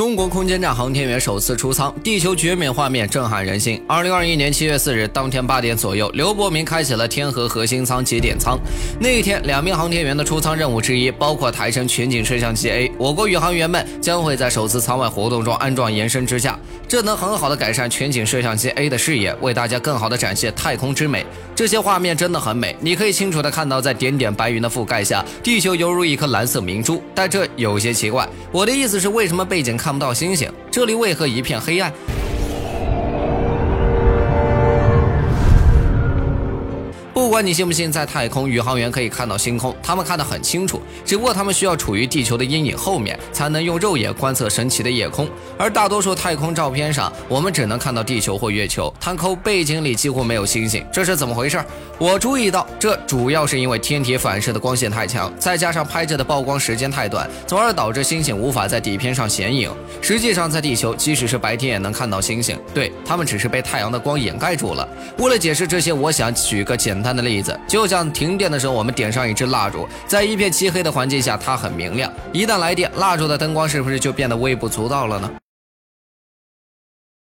中国空间站航天员首次出舱，地球绝美画面震撼人心。二零二一年七月四日当天八点左右，刘伯明开启了天河核心舱节点舱。那一天，两名航天员的出舱任务之一包括抬升全景摄像机 A。我国宇航员们将会在首次舱外活动中安装延伸支架，这能很好的改善全景摄像机 A 的视野，为大家更好的展现太空之美。这些画面真的很美，你可以清楚的看到，在点点白云的覆盖下，地球犹如一颗蓝色明珠。但这有些奇怪，我的意思是，为什么背景看？看不到星星，这里为何一片黑暗？不管你信不信，在太空宇航员可以看到星空，他们看得很清楚。只不过他们需要处于地球的阴影后面，才能用肉眼观测神奇的夜空。而大多数太空照片上，我们只能看到地球或月球，太空背景里几乎没有星星，这是怎么回事？我注意到，这主要是因为天体反射的光线太强，再加上拍摄的曝光时间太短，从而导致星星无法在底片上显影。实际上，在地球，即使是白天也能看到星星，对他们只是被太阳的光掩盖住了。为了解释这些，我想举个简单单。的例子，就像停电的时候，我们点上一支蜡烛，在一片漆黑的环境下，它很明亮。一旦来电，蜡烛的灯光是不是就变得微不足道了呢？